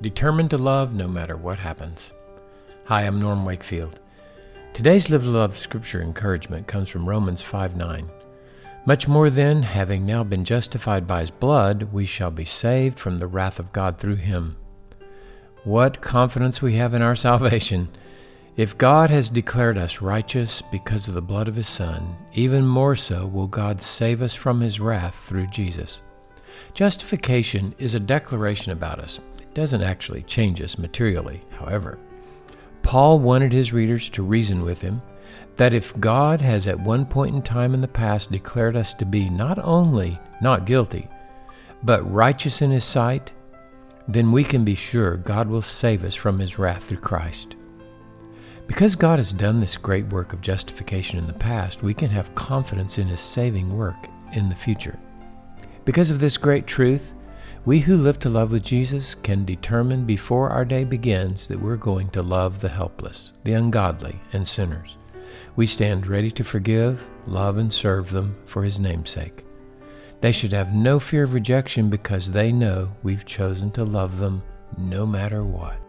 Determined to love no matter what happens. Hi, I'm Norm Wakefield. Today's Live Love scripture encouragement comes from Romans 5 9. Much more then, having now been justified by his blood, we shall be saved from the wrath of God through him. What confidence we have in our salvation! If God has declared us righteous because of the blood of his Son, even more so will God save us from his wrath through Jesus. Justification is a declaration about us. Doesn't actually change us materially, however. Paul wanted his readers to reason with him that if God has at one point in time in the past declared us to be not only not guilty, but righteous in his sight, then we can be sure God will save us from his wrath through Christ. Because God has done this great work of justification in the past, we can have confidence in his saving work in the future. Because of this great truth, we who live to love with Jesus can determine before our day begins that we're going to love the helpless, the ungodly, and sinners. We stand ready to forgive, love, and serve them for His name's sake. They should have no fear of rejection because they know we've chosen to love them no matter what.